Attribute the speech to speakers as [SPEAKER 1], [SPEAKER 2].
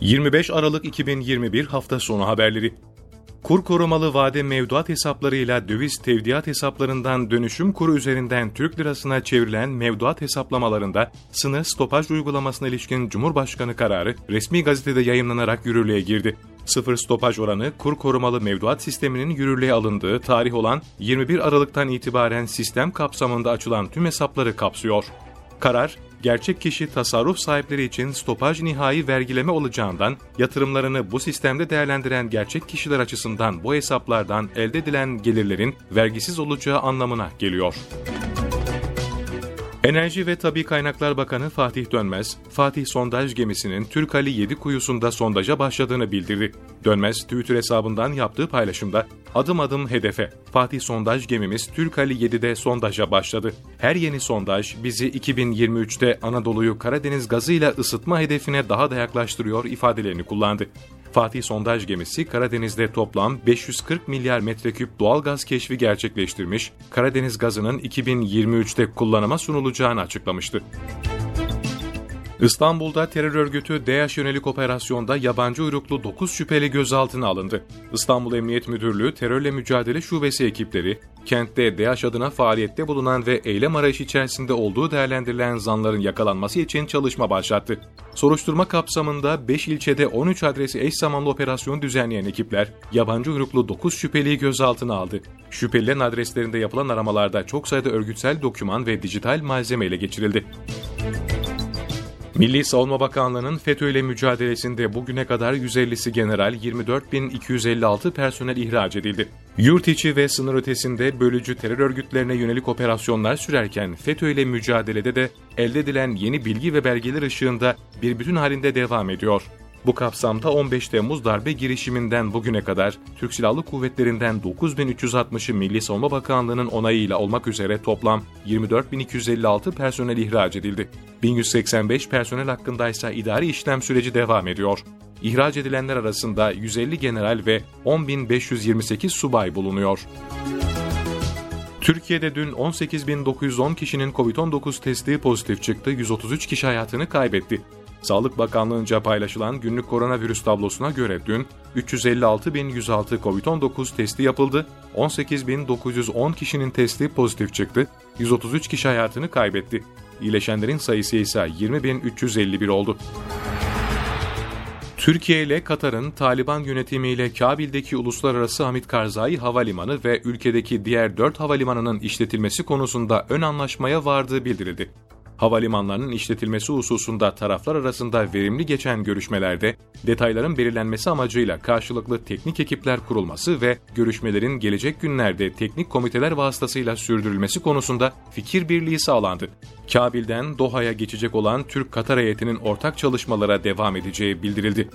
[SPEAKER 1] 25 Aralık 2021 hafta sonu haberleri. Kur korumalı vade mevduat hesaplarıyla döviz tevdiat hesaplarından dönüşüm kuru üzerinden Türk lirasına çevrilen mevduat hesaplamalarında sınır stopaj uygulamasına ilişkin Cumhurbaşkanı kararı resmi gazetede yayınlanarak yürürlüğe girdi. Sıfır stopaj oranı kur korumalı mevduat sisteminin yürürlüğe alındığı tarih olan 21 Aralık'tan itibaren sistem kapsamında açılan tüm hesapları kapsıyor. Karar, gerçek kişi tasarruf sahipleri için stopaj nihai vergileme olacağından yatırımlarını bu sistemde değerlendiren gerçek kişiler açısından bu hesaplardan elde edilen gelirlerin vergisiz olacağı anlamına geliyor. Enerji ve Tabi Kaynaklar Bakanı Fatih Dönmez, Fatih sondaj gemisinin Türk Ali 7 kuyusunda sondaja başladığını bildirdi. Dönmez, Twitter hesabından yaptığı paylaşımda, adım adım hedefe, Fatih sondaj gemimiz Türk Ali 7'de sondaja başladı. Her yeni sondaj bizi 2023'te Anadolu'yu Karadeniz gazıyla ısıtma hedefine daha da yaklaştırıyor ifadelerini kullandı. Fatih sondaj gemisi Karadeniz'de toplam 540 milyar metreküp doğal gaz keşfi gerçekleştirmiş, Karadeniz gazının 2023'te kullanıma sunulacağını açıklamıştı. İstanbul'da terör örgütü DAEŞ yönelik operasyonda yabancı uyruklu 9 şüpheli gözaltına alındı. İstanbul Emniyet Müdürlüğü Terörle Mücadele Şubesi ekipleri, kentte DAEŞ adına faaliyette bulunan ve eylem arayışı içerisinde olduğu değerlendirilen zanların yakalanması için çalışma başlattı. Soruşturma kapsamında 5 ilçede 13 adresi eş zamanlı operasyon düzenleyen ekipler, yabancı uyruklu 9 şüpheliyi gözaltına aldı. Şüphelilerin adreslerinde yapılan aramalarda çok sayıda örgütsel doküman ve dijital malzeme ile geçirildi. Milli Savunma Bakanlığı'nın FETÖ ile mücadelesinde bugüne kadar 150'si general 24.256 personel ihraç edildi. Yurt içi ve sınır ötesinde bölücü terör örgütlerine yönelik operasyonlar sürerken FETÖ ile mücadelede de elde edilen yeni bilgi ve belgeler ışığında bir bütün halinde devam ediyor. Bu kapsamda 15 Temmuz darbe girişiminden bugüne kadar Türk Silahlı Kuvvetleri'nden 9360'ı Milli Savunma Bakanlığı'nın onayıyla olmak üzere toplam 24256 personel ihraç edildi. 1185 personel hakkında ise idari işlem süreci devam ediyor. İhraç edilenler arasında 150 general ve 10.528 subay bulunuyor. Türkiye'de dün 18.910 kişinin COVID-19 testi pozitif çıktı, 133 kişi hayatını kaybetti. Sağlık Bakanlığı'nca paylaşılan günlük koronavirüs tablosuna göre dün 356.106 COVID-19 testi yapıldı, 18.910 kişinin testi pozitif çıktı, 133 kişi hayatını kaybetti. İyileşenlerin sayısı ise 20.351 oldu. Türkiye ile Katar'ın Taliban yönetimiyle Kabil'deki Uluslararası Hamit Karzai Havalimanı ve ülkedeki diğer 4 havalimanının işletilmesi konusunda ön anlaşmaya vardığı bildirildi. Havalimanlarının işletilmesi hususunda taraflar arasında verimli geçen görüşmelerde detayların belirlenmesi amacıyla karşılıklı teknik ekipler kurulması ve görüşmelerin gelecek günlerde teknik komiteler vasıtasıyla sürdürülmesi konusunda fikir birliği sağlandı. Kabil'den Doha'ya geçecek olan Türk-Katar heyetinin ortak çalışmalara devam edeceği bildirildi.